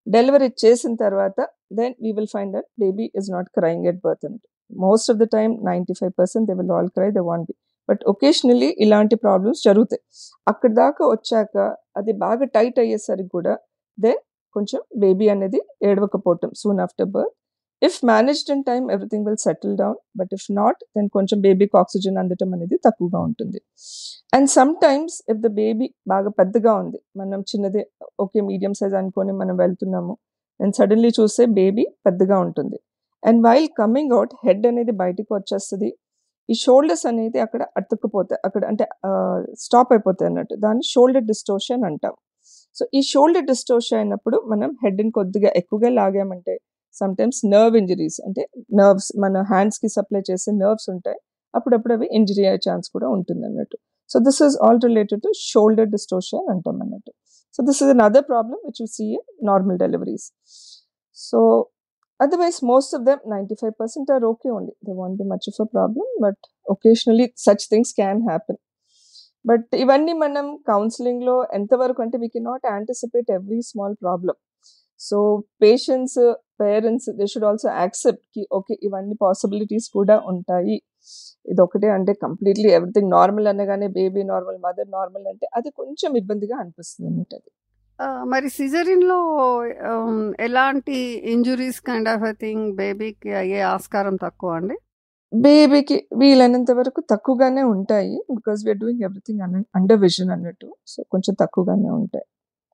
డెలివరీ చేసిన తర్వాత then we will find that baby is not crying at birth అన్నట్టు most of the time ninety five percent they will all cry they won't be but occasionally ఇలాంటి ప్రాబ్లమ్స్ జరుగుతాయి. అక్కడ దాకా వచ్చాక అది బాగా టైట్ అయ్యేసరికి కూడా దెన్ కొంచెం బేబీ అనేది ఏడవకపోవటం soon after birth if managed in time everything will settle down but if not then కొంచెం బేబీకి ఆక్సిజన్ అందటం అనేది తక్కువగా ఉంటుంది. And sometimes if the baby బాగా పెద్దగా ఉంది మనం చిన్నదే ఓకే మీడియం సైజ్ అనుకొని మనం వెళ్తున్నాము అండ్ సడన్లీ చూస్తే బేబీ పెద్దగా ఉంటుంది. And while coming out head అనేది బయటికి వచ్చేస్తుంది. ఈ షోల్డర్స్ అనేది అక్కడ అతుక్కుపోతాయి అక్కడ అంటే స్టాప్ అయిపోతాయి అన్నట్టు. దాన్ని షోల్డర్ డిస్టోషన్ అంటాం. సో ఈ షోల్డర్ డిస్టోషన్ అయినప్పుడు మనం హెడ్ని కొద్దిగా ఎక్కువగా లాగామంటే సమ్ టైమ్స్ నర్వ్ ఇంజరీస్ అంటే నర్వ్స్ మన హ్యాండ్స్కి సప్లై చేసే నర్వ్స్ ఉంటాయి అప్పుడప్పుడు అవి ఇంజరీ అయ్యే ఛాన్స్ కూడా ఉంటుంది అన్నట్టు. So this is all related to shoulder dystocia అంటాం అన్నట్టు. So this is another problem which you see normal deliveries so otherwise most of them ninety five percent are okay only they won't be much of a problem but occasionally such things can happen but ఇవన్నీ మనం కౌన్సిలింగ్లో ఎంతవరకు అంటే we can not anticipate every small problem so patients parents they should also యాక్సెప్ట్కి okay ఇవన్నీ possibilities కూడా ఉంటాయి. ఇది ఒకటే అంటే కంప్లీట్లీ ఎవ్రీథింగ్ నార్మల్ అనగానే బేబీ నార్మల్ మదర్ నార్మల్ అంటే అది కొంచెం ఇబ్బందిగా అనిపిస్తుంది అన్నట్టు అది మరి సిజరిన్లో ఎలాంటి ఇంజురీస్ కైండ్ ఆఫ్ థింగ్ బేబీకి అయ్యే ఆస్కారం తక్కువ అండి? బేబీకి వీలైనంత వరకు తక్కువగానే ఉంటాయి because we're doing everything under vision అన్నట్టు. సో కొంచెం తక్కువగానే ఉంటాయి.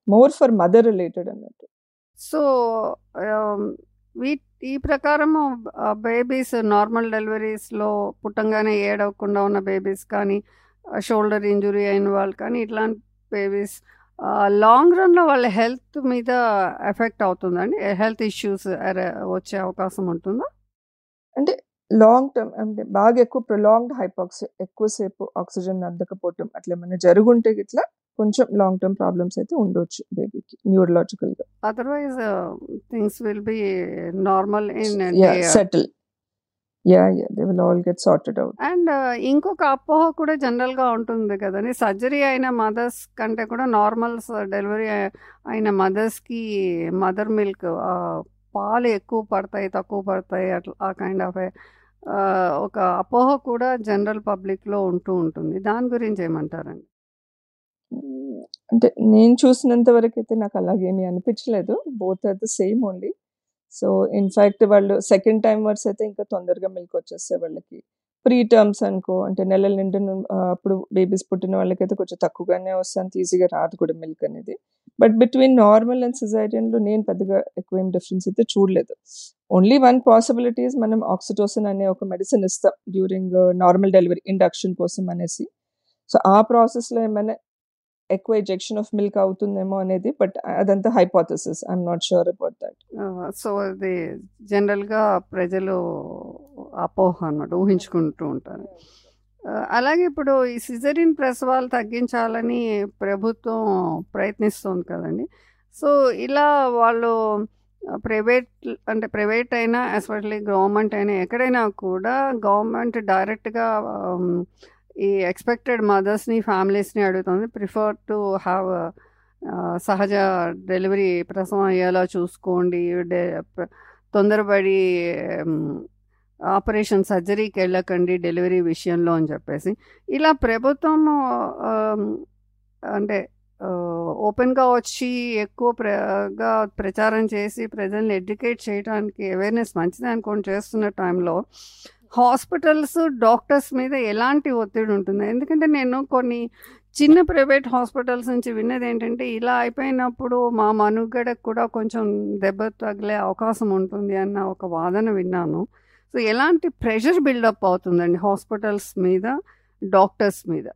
మోర్ ఫర్ మదర్ రిలేటెడ్ అన్నట్టు. సో వీ ఈ ప్రకారము బేబీస్ నార్మల్ డెలివరీస్లో పుట్టంగానే ఏడవకుండా ఉన్న బేబీస్ కానీ షోల్డర్ ఇంజురీ అయిన వాళ్ళు కానీ ఇట్లాంటి బేబీస్ లాంగ్ రన్లో వాళ్ళ హెల్త్ మీద ఎఫెక్ట్ అవుతుందండి? హెల్త్ ఇష్యూస్ వచ్చే అవకాశం ఉంటుందా? అంటే లాంగ్ టర్మ్ అంటే బాగా ఎక్కువ ప్రొలాంగ్డ్ హైపాక్సి ఎక్కువసేపు ఆక్సిజన్ అందకపోవటం అట్లా ఏమైనా జరుగుంటే ఇట్లా కొంచెం లాంగ్ టర్మ్ ప్రాబ్లమ్స్ అయితే ఉండొచ్చు బేబీకి న్యూరలాజికల్గా otherwise things will be normal in settle yeah yeah they will all get sorted out and ఇంకొక అపోహ కూడా జనరల్గా ఉంటుంది కదండి సర్జరీ అయిన మదర్స్ కంటే కూడా నార్మల్ డెలివరీ అయిన మదర్స్కి మదర్ మిల్క్ పాలు ఎక్కువ పడతాయి తక్కువ పడతాయి అట్లా ఆ కైండ్ ఆఫ్ ఒక అపోహ కూడా జనరల్ పబ్లిక్లో ఉంటూ ఉంటుంది. దాని గురించి ఏమంటారండి? అంటే నేను చూసినంత వరకు అయితే నాకు అలాగేమీ అనిపించలేదు. Both are the same only so in fact వాళ్ళు సెకండ్ టైం వర్స్ అయితే ఇంకా తొందరగా మిల్క్ వచ్చేస్తాయి వాళ్ళకి ప్రీ టర్మ్స్ అనుకో అంటే నెలల నిండు అప్పుడు బేబీస్ పుట్టిన వాళ్ళకైతే కొంచెం తక్కువగానే వస్తుంది ఈజీగా రాదు కూడా మిల్క్ అనేది. బట్ బిట్వీన్ నార్మల్ అండ్ సిజైరియన్లో నేను పెద్దగా ఎక్కువ ఏం డిఫరెన్స్ అయితే చూడలేదు. ఓన్లీ వన్ పాసిబిలిటీస్ మనం ఆక్సిటోసిన్ అనే ఒక మెడిసిన్ ఇస్తాం డ్యూరింగ్ నార్మల్ డెలివరీ ఇండక్షన్ కోసం అనేసి. సో ఆ ప్రాసెస్లో ఏమైనా ఎక్కువ ఎజెక్షన్ ఆఫ్ మిల్క్ అవుతుందేమో అనేది బట్ అదంతా hypothesis I'm not sure about that so అది జనరల్గా ప్రజలు అపోహ అన్నమాట ఊహించుకుంటూ ఉంటారు. అలాగే ఇప్పుడు ఈ సిజరిన్ ప్రసవాలు తగ్గించాలని ప్రభుత్వం ప్రయత్నిస్తుంది కదండి. సో ఇలా వాళ్ళు ప్రైవేట్ అంటే ప్రైవేట్ అయినా ఎస్పెషల్లీ గవర్నమెంట్ అయినా ఎక్కడైనా కూడా గవర్నమెంట్ డైరెక్ట్గా ఈ ఎక్స్పెక్టెడ్ మదర్స్ని ఫ్యామిలీస్ని అడుగుతుంది. ప్రిఫర్ టు హ్యావ్ సహజ డెలివరీ ప్రసవం అయ్యేలా చూసుకోండి. తొందరపడి ఆపరేషన్ సర్జరీకి వెళ్ళకండి డెలివరీ విషయంలో అని చెప్పేసి. ఇలా ప్రభుత్వం అంటే ఓపెన్గా వచ్చి ఎక్కువ ప్రగా ప్రచారం చేసి ప్రజల్ని ఎడ్యుకేట్ చేయడానికి అవేర్నెస్ మంచిది అనుకోని చేస్తున్న టైంలో హాస్పిటల్స్ డాక్టర్స్ మీద ఎలాంటి ఒత్తిడి ఉంటుంది? ఎందుకంటే నేను కొన్ని చిన్న ప్రైవేట్ హాస్పిటల్స్ నుంచి విన్నది ఏంటంటే ఇలా అయిపోయినప్పుడు మా మనుగడకు కూడా కొంచెం దెబ్బ తగిలే అవకాశం ఉంటుంది అన్న ఒక వాదన విన్నాను. సో ఎలాంటి ప్రెషర్ బిల్డప్ అవుతుందండి హాస్పిటల్స్ మీద డాక్టర్స్ మీద?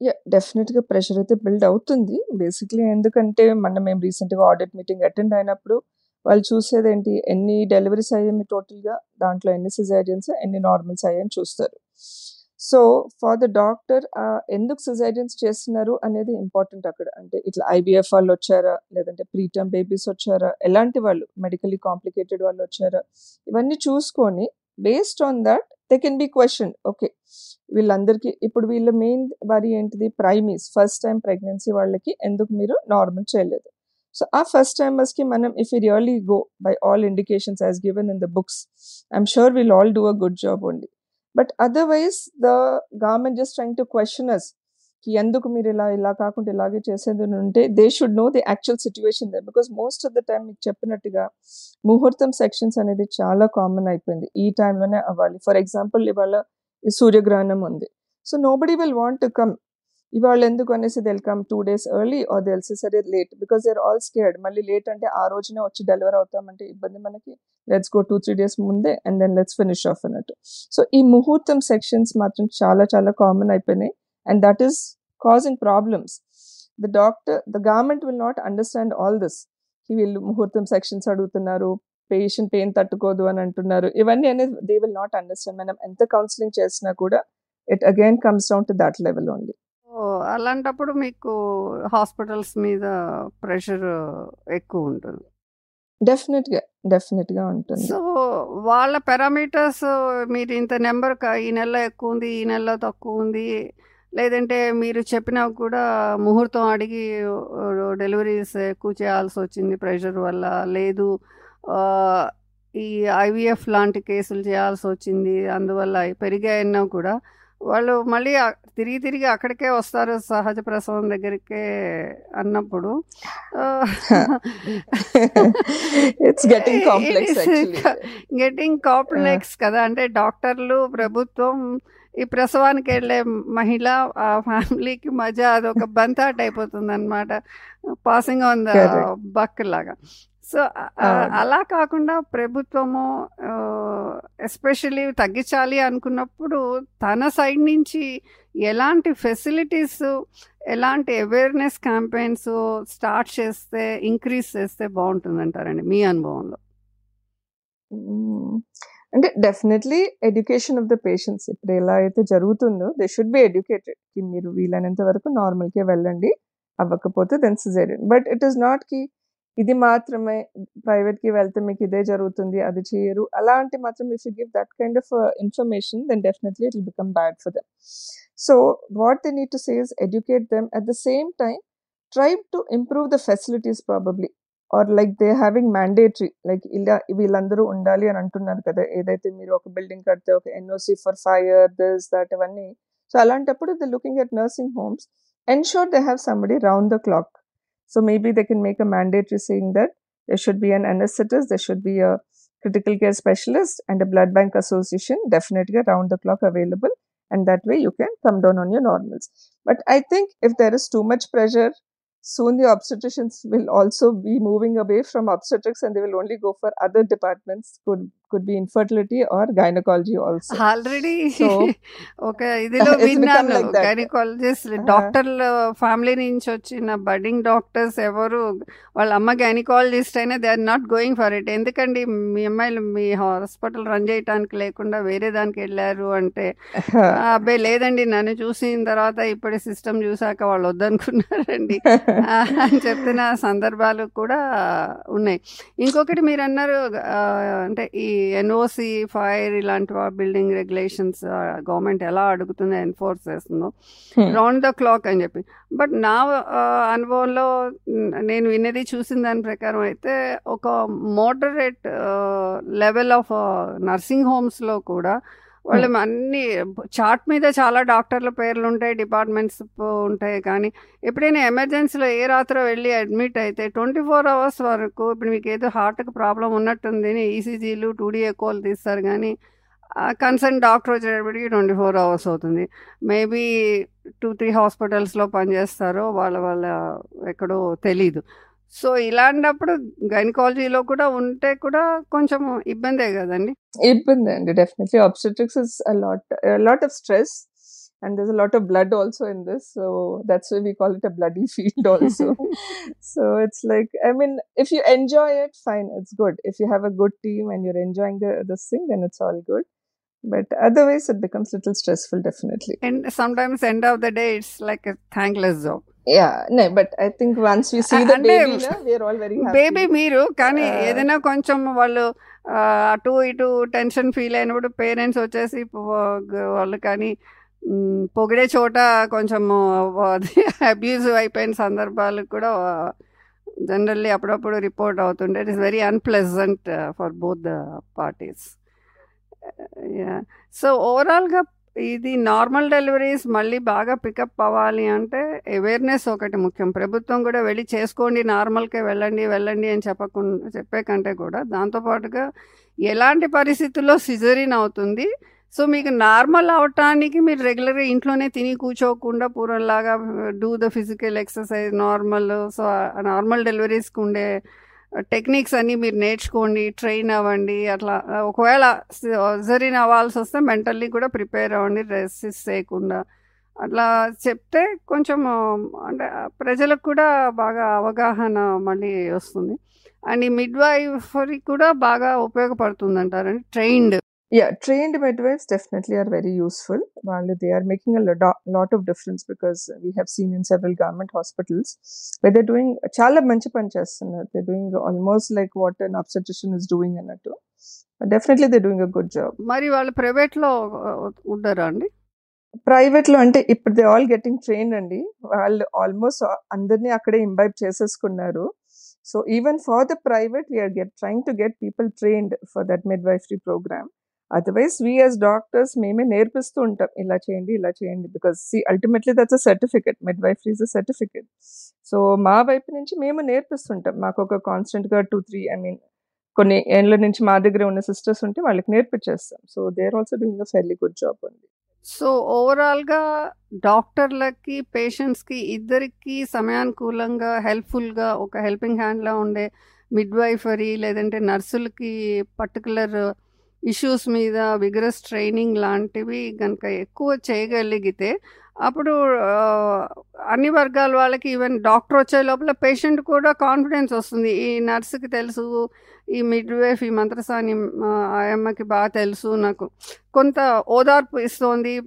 యా డెఫినెట్గా ప్రెషర్ అయితే బిల్డ్ అవుతుంది. బేసిక్లీ ఎందుకంటే మనం మేము రీసెంట్గా ఆడిట్ మీటింగ్ అటెండ్ అయినప్పుడు వాళ్ళు చూసేది ఏంటి ఎన్ని డెలివరీస్ అయ్యాయి టోటల్గా? దాంట్లో ఎన్ని సిజైరియన్స్ ఎన్ని నార్మల్స్ అయ్యాయని చూస్తారు. సో ఫర్ ద డాక్టర్ ఎందుకు సిజైరియన్స్ చేస్తున్నారు అనేది ఇంపార్టెంట్ అక్కడ. అంటే ఇట్లా ఐబిఎఫ్ వాళ్ళు వచ్చారా? లేదంటే ప్రీటర్మ్ బేబీస్ వచ్చారా? ఎలాంటి వాళ్ళు? మెడికలీ కాంప్లికేటెడ్ వాళ్ళు వచ్చారా? ఇవన్నీ చూసుకొని based on that they can be question okay వీళ్ళందరికీ ఇప్పుడు వీళ్ళ మెయిన్ వరి ఏంటిది? ప్రైమీస్ ఫస్ట్ టైం ప్రెగ్నెన్సీ వాళ్ళకి ఎందుకు మీరు నార్మల్ చేయలేదు? సో ఆ ఫస్ట్ టైమర్స్కి మనం if you really go by all indications as given in the books I'm sure will all do a good job only but otherwise the government just trying to question అస్కి ఎందుకు మీరు ఇలా ఇలా కాకుండా ఇలాగే చేసేది ఉంటే they should know the actual situation they because most of the time మీకు చెప్పినట్టుగా ముహూర్తం సెక్షన్స్ అనేది చాలా కామన్ అయిపోయింది. ఈ టైంలోనే అవ్వాలి. ఫర్ ఎగ్జాంపుల్ ఇవాళ సూర్యగ్రహణం ఉంది. So nobody will want to come ఇవాళ ఎందుకు అనేసి they'll come two days early or తెలిసి సరే late because they are all scared మళ్ళీ లేట్ అంటే ఆ రోజునే వచ్చి డెలివర్ అవుతామంటే ఇబ్బంది మనకి. Let's go two three days ముందే and then let's finish off అన్నట్టు సో ఈ ముహూర్తం సెక్షన్స్ మాత్రం చాలా చాలా కామన్ అయిపోయినాయి. And that is causing problems the doctor the government will not understand all this వీళ్ళు ముహూర్తం సెక్షన్స్ అడుగుతున్నారు. పేషెంట్ పెయిన్ తట్టుకోదు అని అంటున్నారు. ఇవన్నీ అనేది దే విల్ నాట్ అండర్స్టాండ్ మనం ఎంత కౌన్సిలింగ్ చేసినా కూడా it again comes down to that level only అలాంటప్పుడు మీకు హాస్పిటల్స్ మీద ప్రెషర్ ఎక్కువ ఉంటుంది. డెఫినెట్గా డెఫినెట్గా ఉంటుంది. సో వాళ్ళ పారామీటర్స్ మీరు ఇంత నెంబర్ ఈ నెల ఎక్కువ ఉంది ఈ నెల తక్కువ ఉంది లేదంటే మీరు చెప్పినా కూడా ముహూర్తం అడిగి డెలివరీస్ ఎక్కువ చేయాల్సి వచ్చింది ప్రెషర్ వల్ల లేదు ఈ ఐవీఎఫ్ లాంటి కేసులు చేయాల్సి వచ్చింది అందువల్ల పెరిగాయన్నా కూడా వాళ్ళు మళ్ళీ తిరిగి తిరిగి అక్కడికే వస్తారు సహజ ప్రసవం దగ్గరికే అన్నప్పుడు. It's getting complex getting complex కదా. అంటే డాక్టర్లు ప్రభుత్వం ఈ ప్రసవానికి వెళ్ళే మహిళ ఆ ఫ్యామిలీకి మధ్య అదొక బంతాట్ అయిపోతుంది అనమాట పాసింగ్ ఆన్ ద. బక్ లాగా. సో. అలా కాకుండా ప్రభుత్వము ఎస్పెషల్లీ తగ్గించాలి అనుకున్నప్పుడు తన సైడ్ నుంచి ఎలాంటి ఫెసిలిటీస్ ఎలాంటి అవేర్నెస్ క్యాంపెయిన్స్ స్టార్ట్ చేస్తే ఇంక్రీజ్ చేస్తే బాగుంటుంది అంటారండి మీ అనుభవంలో. అంటే definitely education of the patients ఇప్పుడు ఎలా అయితే జరుగుతుందో దే షుడ్ బి ఎడ్యుకేటెడ్కి మీరు వీలైనంత వరకు నార్మల్కే వెళ్ళండి అవ్వకపోతే then caesarean but it is నాట్కి ఇది మాత్రమే ప్రైవేట్కి వెళ్తే మీకు ఇదే జరుగుతుంది అది చేయరు. అలాంటి మాత్రం if you give that kind of information then definitely it will become bad for them so what they need to says educate them at the same time try to improve the facilities probably or like they having mandatory like ఇలా వీళ్ళందరూ ఉండాలి అని అంటున్నారు కదా ఏదైతే మీరు ఒక building కడితే ఒక NOC for fire this that అవన్నీ సో అలాంటప్పుడు the looking at nursing homes ensure they have somebody round the clock So maybe they can make a mandatory saying that there should be an anesthetist, there should be a critical care specialist and a blood bank association definitely around the clock available. And that way you can come down on your normals. But I think if there is too much pressure, soon the obstetricians will also be moving away from obstetrics and they will only go for other departments, could could be infertility or gynecology also. Already So, ఒక ఇదిలో విన్నాను. Gynaecologist Uh-huh. డాక్టర్ల family నుంచి వచ్చిన budding doctors ఎవరు వాళ్ళ అమ్మ gynaecologist అయినా they are not going for it ఎందుకండి? మీ అమ్మాయిలు మీ హాస్పిటల్ రన్ చేయడానికి లేకుండా వేరే దానికి వెళ్ళారు అంటే "ఆ, అబ్బాయి లేదండి నన్ను చూసిన తర్వాత ఇప్పటి సిస్టమ్ చూసాక వాళ్ళు వద్దనుకున్నారండి. అని చెప్పిన సందర్భాలు కూడా ఉన్నాయి. ఇంకొకటి మీరు అన్నారు అంటే ఈ ఎన్ఓసి ఫైర్ ఇలాంటి బిల్డింగ్ రెగ్యులేషన్స్ గవర్నమెంట్ ఎలా అడుగుతుందో ఎన్ఫోర్స్ చేస్తుందో. రౌండ్ ద క్లాక్ అని చెప్పి బట్ నా అనుభవంలో నేను విన్నది చూసిన దాని ప్రకారం అయితే ఒక మోడరేట్ లెవెల్ ఆఫ్ నర్సింగ్ హోమ్స్లో కూడా వాళ్ళు అన్ని చార్ట్ మీద చాలా డాక్టర్ల పేర్లు ఉంటాయి డిపార్ట్మెంట్స్ ఉంటాయి. కానీ ఎప్పుడైనా ఎమర్జెన్సీలో ఏ రాత్రో వెళ్ళి అడ్మిట్ అయితే ట్వంటీ ఫోర్ అవర్స్ వరకు ఇప్పుడు మీకు ఏదో హార్ట్కి ప్రాబ్లం ఉన్నట్టుంది ఈసీజీలు టూ ఎక్కువలు తీస్తారు. కానీ కన్సర్న్ డాక్టర్ వచ్చేటప్పటికి ట్వంటీ ఫోర్ అవర్స్ అవుతుంది. మేబీ టూ త్రీ హాస్పిటల్స్లో పనిచేస్తారో వాళ్ళ వాళ్ళ ఎక్కడో తెలీదు. సో ఇలాంటప్పుడు గైనకాలజీలో కూడా ఉంటే కూడా కొంచెం ఇబ్బందే కదండి ఇబ్బంది అండి definitely obstetrics is a lot a lot of stress and there's a lot of blood also in this so that's why we call it a bloody field also so it's like i mean if you enjoy it fine it's good if you have a good team and you're enjoying the this thing then it's all good but otherwise it becomes a little stressful definitely and sometimes end of the day it's like thankless job yeah no but i think once we see the అంటే baby na, we're all very happy Baby మీరు కానీ. ఏదైనా కొంచెం వాళ్ళు అటు ఇటు tension feel అయినప్పుడు parents వచ్చేసి వాళ్ళు కానీ పొగిడే చోట కొంచెం అబ్యూజివ్ అయిపోయిన సందర్భాలు కూడా జనరల్లీ అప్పుడప్పుడు రిపోర్ట్ అవుతుండే. It is very unpleasant for both the parties so ఓవరాల్గా ఇది నార్మల్ డెలివరీస్ మళ్ళీ బాగా పికప్ అవ్వాలి అంటే అవేర్నెస్ ఒకటి ముఖ్యం. ప్రభుత్వం కూడా వెళ్ళి చేసుకోండి నార్మల్కే వెళ్ళండి వెళ్ళండి అని చెప్పకుండా చెప్పే కంటే కూడా దాంతోపాటుగా ఎలాంటి పరిస్థితుల్లో సిజరీన్ అవుతుంది? సో మీకు నార్మల్ అవటానికి మీరు రెగ్యులర్గా ఇంట్లోనే తిని కూర్చోకుండా పూర్వంలాగా do the physical exercise normal so normal డెలివరీస్కి ఉండే టెక్నిక్స్ అన్నీ మీరు నేర్చుకోండి ట్రైన్ అవ్వండి అట్లా ఒకవేళ సరిన్ అవ్వాల్సి వస్తే మెంటల్లీ కూడా ప్రిపేర్ అవ్వండి రెసిస్ చేయకుండా అట్లా చెప్తే కొంచెం అంటే ప్రజలకు కూడా బాగా అవగాహన మళ్ళీ వస్తుంది. అండ్ ఈ మిడ్ వైఫరీ కూడా బాగా ఉపయోగపడుతుంది అంటారండి trained. Yeah trained midwives definitely are very useful while they are making a lot, of difference because we have seen in several government hospitals where they're doing చాలా మంచి పని చేస్తున్నారు they're doing almost like what an obstetrician is doing అన్నట్టు definitely they're doing a good job మరి వాళ్ళు ప్రైవేట్లో ఉండరా అండి ప్రైవేట్లో అంటే ఇప్పుడు దే ఆల్ గెటింగ్ ట్రైన్ అండి వాళ్ళు ఆల్మోస్ట్ అందరినీ అక్కడే ఇంబైబ్ చేసేసుకున్నారు so even for the private we're get trying to get people trained for that midwifery programme otherwise we as doctors మేమే నేర్పిస్తూ ఉంటాం ఇలా చేయండి ఇలా చేయండి. Because see ultimately that's a certificate midwife is a certificate so మా వైపు నుంచి మేము నేర్పిస్తుంటాం. మాకు ఒక కాన్స్టెంట్గా టూ త్రీ ఐ మీన్ కొన్ని ఏళ్ళ నుంచి మా దగ్గర ఉన్న సిస్టర్స్ ఉంటే వాళ్ళకి నేర్పించేస్తాం so they're also doing a fairly good job ఉంది సో ఓవరాల్గా డాక్టర్లకి పేషెంట్స్కి ఇద్దరికి సమయానుకూలంగా హెల్ప్ఫుల్గా ఒక హెల్పింగ్ హ్యాండ్లా ఉండే మిడ్వైఫరీ లేదంటే నర్సులకి పర్టికులర్ ఇష్యూస్ మీద విగ్రస్ ట్రైనింగ్ లాంటివి కనుక ఎక్కువ చేయగలిగితే అప్పుడు అన్ని వర్గాల వాళ్ళకి ఈవెన్ డాక్టర్ వచ్చే లోపల పేషెంట్ కూడా కాన్ఫిడెన్స్ వస్తుంది. ఈ నర్సుకి తెలుసు ఈ మిడ్ వేఫ్ ఈ మంత్రసాని ఆ, అమ్మకి బాగా తెలుసు నాకు. కొంత ఓదార్పు ఇస్తోంది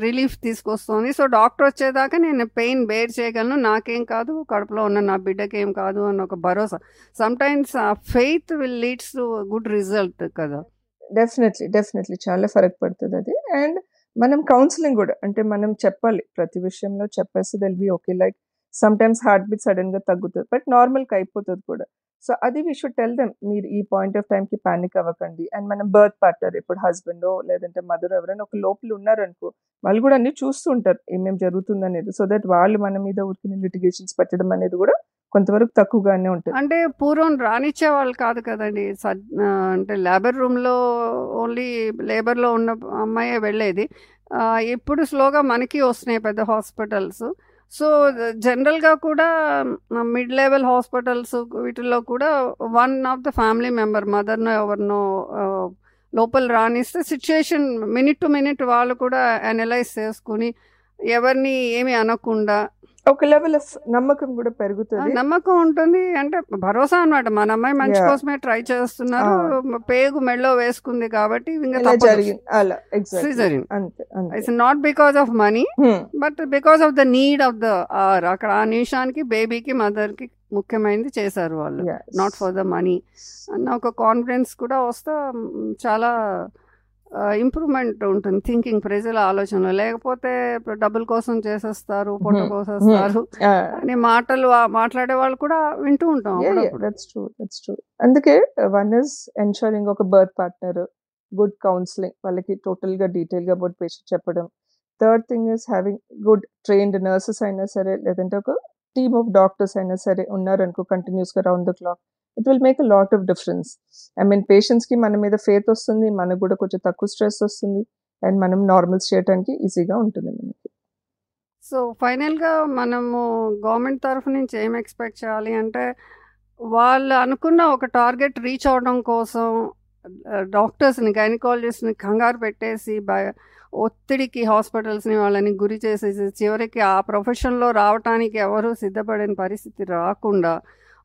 రిలీఫ్ తీసుకొస్తుంది. సో డాక్టర్ వచ్చేదాకా నేను పెయిన్ బేర్ చేయగలను. నాకేం కాదు కడుపులో ఉన్న నా బిడ్డకి ఏం కాదు అన్న ఒక భరోసా. సమ్టైమ్స్ ఆ faith will leads to good result కదా. డెఫినెట్లీ డెఫినెట్లీ చాలా ఫరక్ పడుతుంది అది. అండ్ మనం కౌన్సిలింగ్ కూడా అంటే మనం చెప్పాలి ప్రతి విషయంలో చెప్పేసి they'll be okay like sometimes heartbeat సడన్గా తగ్గుతుంది బట్ నార్మల్గా అయిపోతుంది కూడా. సో అది వీ షుడ్ టెల్ దెమ్ మీరు ఈ పాయింట్ ఆఫ్ టైంకి పానిక్ అవ్వకండి. అండ్ మనం బర్త్ పార్ట్నర్ ఇప్పుడు హస్బెండ్ లేదంటే మదర్ ఎవరైనా ఒక లోపల ఉన్నారనుకో వాళ్ళు కూడా అన్ని చూస్తూ ఉంటారు ఏమేమి జరుగుతుంది అనేది సో దట్ వాళ్ళు మన మీద ఉరికిన లిటిగేషన్స్ పెట్టడం అనేది కూడా కొంతవరకు తక్కువగానే ఉంటుంది. అంటే పూర్వం రానిచ్చే వాళ్ళు కాదు కదండి. అంటే లేబర్ రూమ్లో ఓన్లీ లేబర్లో ఉన్న అమ్మాయే వెళ్ళేది. ఇప్పుడు స్లోగా మనకి వస్తున్నాయి పెద్ద హాస్పిటల్స్. సో జనరల్గా కూడా మిడ్ లెవెల్ హాస్పిటల్స్ వీటిల్లో కూడా one of the family member మదర్నో ఎవరినో లోపల రానిస్తే సిచ్యుయేషన్ మినిట్ టు మినిట్ వాళ్ళు కూడా అనలైజ్ చేసుకుని ఎవరిని ఏమి అనకుండా ఒక లెవెల్ ఆఫ్ నమ్మకం కూడా పెరుగుతుంది. నమ్మకం ఉంటుంది. అంటే భరోసా అన్నమాట. మన అమ్మాయి మంచి. కోసమే ట్రై చేస్తున్నారు. పేగు మెడలో వేసుకుంది కాబట్టి it's not because of money. But because of the need of the hour అక్కడ ఆ నిమిషానికి బేబీకి మదర్కి ముఖ్యమైనది చేశారు వాళ్ళు. నాట్ ఫర్ ద మనీ అన్న ఒక కాన్ఫిడెన్స్ కూడా వస్తే చాలా ఇంప్రూవ్మెంట్ ఉంటుంది థింకింగ్ ప్రజల ఆలోచనలో లేకపోతే డబ్బుల కోసం చేసేస్తారు పొట్ట. కోసేస్తారు. అని మాటలు మాట్లాడే వాళ్ళు కూడా వింటూ ఉంటాం. అందుకే వన్ ఇస్ ఎన్షూరింగ్ ఒక బర్త్ పార్ట్నర్ గుడ్ కౌన్సిలింగ్ వాళ్ళకి టోటల్గా డీటెయిల్గా అబౌట్ పేషెంట్ చెప్పడం third thing is having good trained nurses అయినా సరే లేదంటే ఒక టీమ్ ఆఫ్ డాక్టర్స్ అయినా సరే ఉన్నారనుకో కంటిన్యూస్గా round the clock it will make a lot of difference I mean పేషెంట్స్కి మన మీద ఫేత్ వస్తుంది మనకు కూడా కొంచెం తక్కువ స్ట్రెస్ వస్తుంది అండ్ మనం నార్మల్స్ చేయడానికి ఈజీగా ఉంటుంది మనకి. సో ఫైనల్గా మనము గవర్నమెంట్ తరఫు నుంచి ఏం ఎక్స్పెక్ట్ చేయాలి అంటే వాళ్ళు అనుకున్న ఒక టార్గెట్ రీచ్ అవడం కోసం డాక్టర్స్ని గైనకాలజిస్ట్ని కంగారు పెట్టేసి భయ ఒత్తిడికి హాస్పిటల్స్ని వాళ్ళని గురి చేసేసి చివరికి ఆ ప్రొఫెషన్లో రావటానికి ఎవరు సిద్ధపడిన పరిస్థితి రాకుండా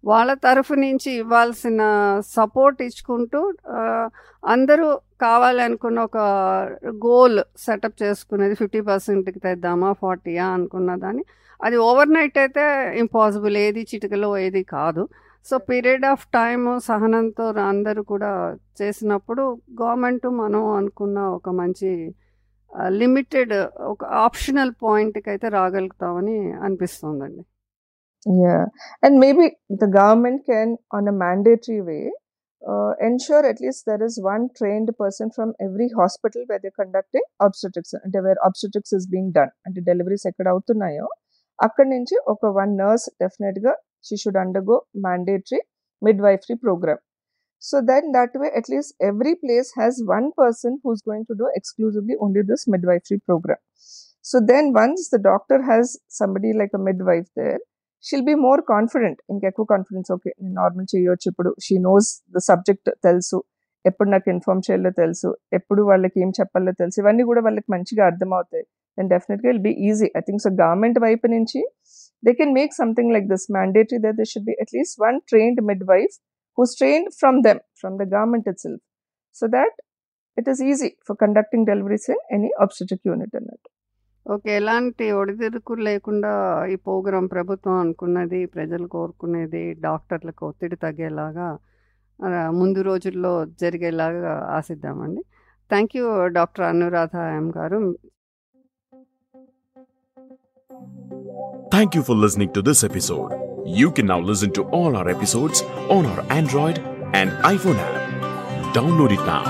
వాళ్ళ తరఫు నుంచి ఇవ్వాల్సిన సపోర్ట్ ఇచ్చుకుంటూ అందరూ కావాలనుకున్న ఒక గోల్ సెటప్ చేసుకునేది ఫిఫ్టీ పర్సెంట్కి తెద్దామా ఫార్టీయా అనుకున్న దాన్ని. అది ఓవర్ నైట్ అయితే ఇంపాసిబుల్ ఏది చిటికలో ఏది కాదు. సో పీరియడ్ ఆఫ్ టైమ్ సహనంతో అందరూ కూడా చేసినప్పుడు గవర్నమెంట్ మనం అనుకున్న ఒక మంచి లిమిటెడ్ ఒక ఆప్షనల్ పాయింట్కి అయితే రాగలుగుతామని అనిపిస్తుందండి. Yeah, and maybe the government can, on a mandatory way, uh, ensure at least there is one trained person from every hospital where they're conducting obstetrics, అంటే where obstetrics is being done, అంటే deliveries ఎక్కడ అవుతున్నాయో అక్కడి నుంచి ఒక one nurse డెఫినెట్గా she should undergo mandatory midwifery programme so then that way at least every place has one person who's going to do exclusively only this midwifery programme so then once the doctor has somebody like a midwife there she'll be more confident ఇంకెక్కువ confidence okay నేను normal చేయొచ్చు ఇప్పుడు she knows the subject తెలుసు ఎప్పుడు నాకు inform చేయాలో తెలుసు ఎప్పుడు వాళ్ళకి ఏం చెప్పాలో తెలుసు ఇవన్నీ కూడా వాళ్ళకి మంచిగా అర్థమవుతాయి దెన్ డెఫినెట్గా will be easy I think so government వైపు నుంచి they can make something like this mandatory that they should be at least one trained midwife who's trained from them from the government itself so that it is easy for conducting deliveries in any obstetric unit అన్నట్టు ఒక ఎలాంటి ఒడిదుడుకులు లేకుండా ఈ programme ప్రభుత్వం అనుకున్నది ప్రజలు కోరుకునేది డాక్టర్లకు ఒత్తిడి తగ్గేలాగా ముందు రోజుల్లో జరిగేలాగా ఆశిద్దామండి thank you doctor Anuradha M గారు thank you for listening to this episode you can now listen to all our episodes on our Android and iPhone app download it now